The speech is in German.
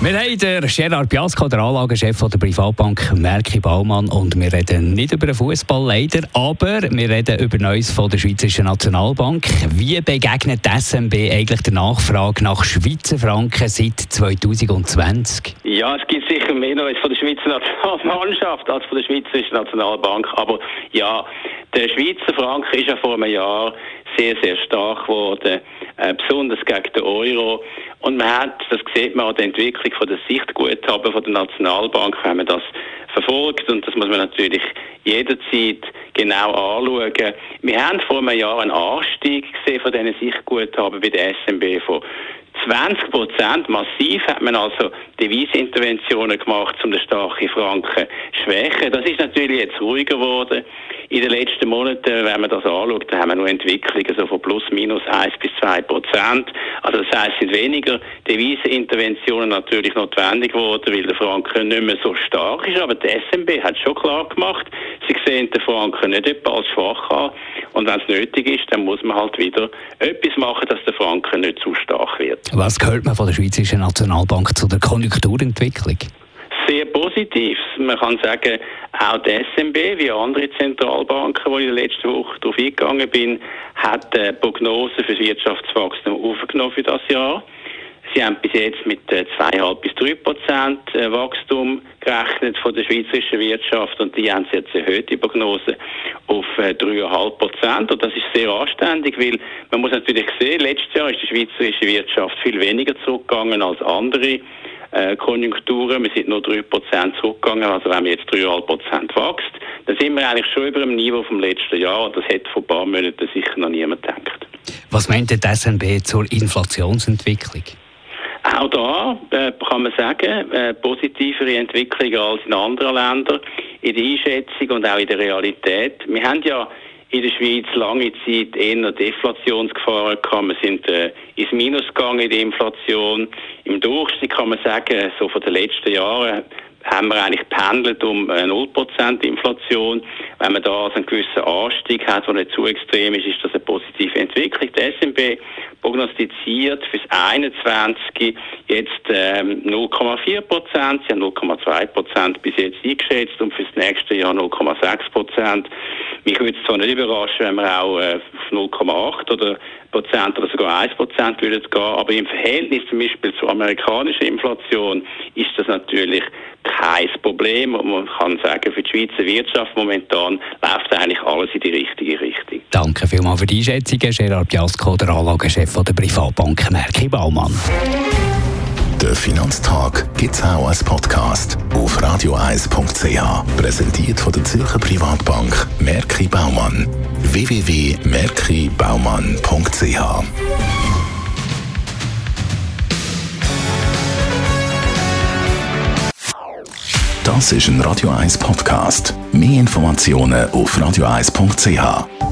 wir haben den Gerard Biasco, der Anlagechef der Privatbank Merki Baumann. Und wir reden nicht über den Fußball leider, aber wir reden über Neues von der Schweizerischen Nationalbank. Wie begegnet die SMB eigentlich der Nachfrage nach Schweizer Franken seit 2020? Ja, es gibt sicher mehr Neues von der Schweizer Nationalmannschaft als von der Schweizerischen Nationalbank. Aber ja, der Schweizer Franken ist ja vor einem Jahr sehr, sehr stark geworden, äh, besonders gegen den Euro. Und man hat, das sieht man an der Entwicklung von der Sichtguthaben von der Nationalbank, wenn man das verfolgt. Und das muss man natürlich jederzeit genau anschauen. Wir haben vor einem Jahr einen Anstieg gesehen von diesen Sichtguthaben bei der SMB von 20 Prozent massiv hat man also Devisinterventionen gemacht, um den starken Franken zu schwächen. Das ist natürlich jetzt ruhiger geworden. In den letzten Monaten, wenn man das anschaut, haben wir nur Entwicklungen so von plus minus 1 bis 2 Prozent. Also das es sind weniger Deviseninterventionen natürlich notwendig geworden, weil der Franken nicht mehr so stark ist. Aber die SMB hat schon klar gemacht, sie sehen den Franken nicht etwa als schwach an. Und wenn es nötig ist, dann muss man halt wieder etwas machen, dass der Franken nicht zu stark wird. Was gehört man von der Schweizerischen Nationalbank zu der Konjunkturentwicklung? Sehr positiv. Man kann sagen, auch die SMB, wie andere Zentralbanken, wo ich in der letzten Woche darauf eingegangen bin, hat die Prognose für das Wirtschaftswachstum aufgenommen für das Jahr. Sie haben bis jetzt mit 2,5 äh, bis 3 Prozent äh, Wachstum gerechnet von der schweizerischen Wirtschaft und die haben jetzt erhöht, die Prognose, auf 3,5 äh, Prozent. Und das ist sehr anständig, weil man muss natürlich sehen, letztes Jahr ist die schweizerische Wirtschaft viel weniger zurückgegangen als andere Konjunkturen. Wir sind nur 3 Prozent zurückgegangen. Also wenn man jetzt 3,5 Prozent wächst, dann sind wir eigentlich schon über dem Niveau vom letzten Jahr. Und das hätte vor ein paar Monaten sicher noch niemand gedacht. Was meint die SNB zur Inflationsentwicklung? Auch da äh, kann man sagen, äh, positivere Entwicklung als in anderen Ländern in der Einschätzung und auch in der Realität. Wir haben ja in der Schweiz lange Zeit eher Deflationsgefahren gehabt. Wir sind äh, ins Minus gegangen in der Inflation. Im Durchschnitt kann man sagen, so von den letzten Jahren haben wir eigentlich pendelt um 0% äh, Inflation. Wenn man da also einen gewissen Anstieg hat, der nicht zu extrem ist, ist das eine positive Entwicklung. Die SMB prognostiziert fürs 21 jetzt ähm, 0,4 Prozent, sie haben 0,2 Prozent bis jetzt eingeschätzt und fürs nächste Jahr 0,6 Prozent. Mich würde es zwar nicht überraschen, wenn wir auch äh, auf 0,8 oder Prozent oder sogar 1 Prozent würde es gehen, aber im Verhältnis zum Beispiel zur amerikanischen Inflation ist das natürlich kein Problem. Und man kann sagen, für die Schweizer Wirtschaft momentan läuft eigentlich alles in die richtige Richtung. Danke vielmals für die Einschätzung, Gerard Biasco, der Anlagechef der Privatbank Merki Baumann. Der Finanztag gibt es auch als Podcast auf radioeis.ch. Präsentiert von der Zürcher Privatbank Merki Baumann. www.merkibaumann.ch Das ist ein Radio 1 Podcast. Mehr Informationen auf radioeis.ch.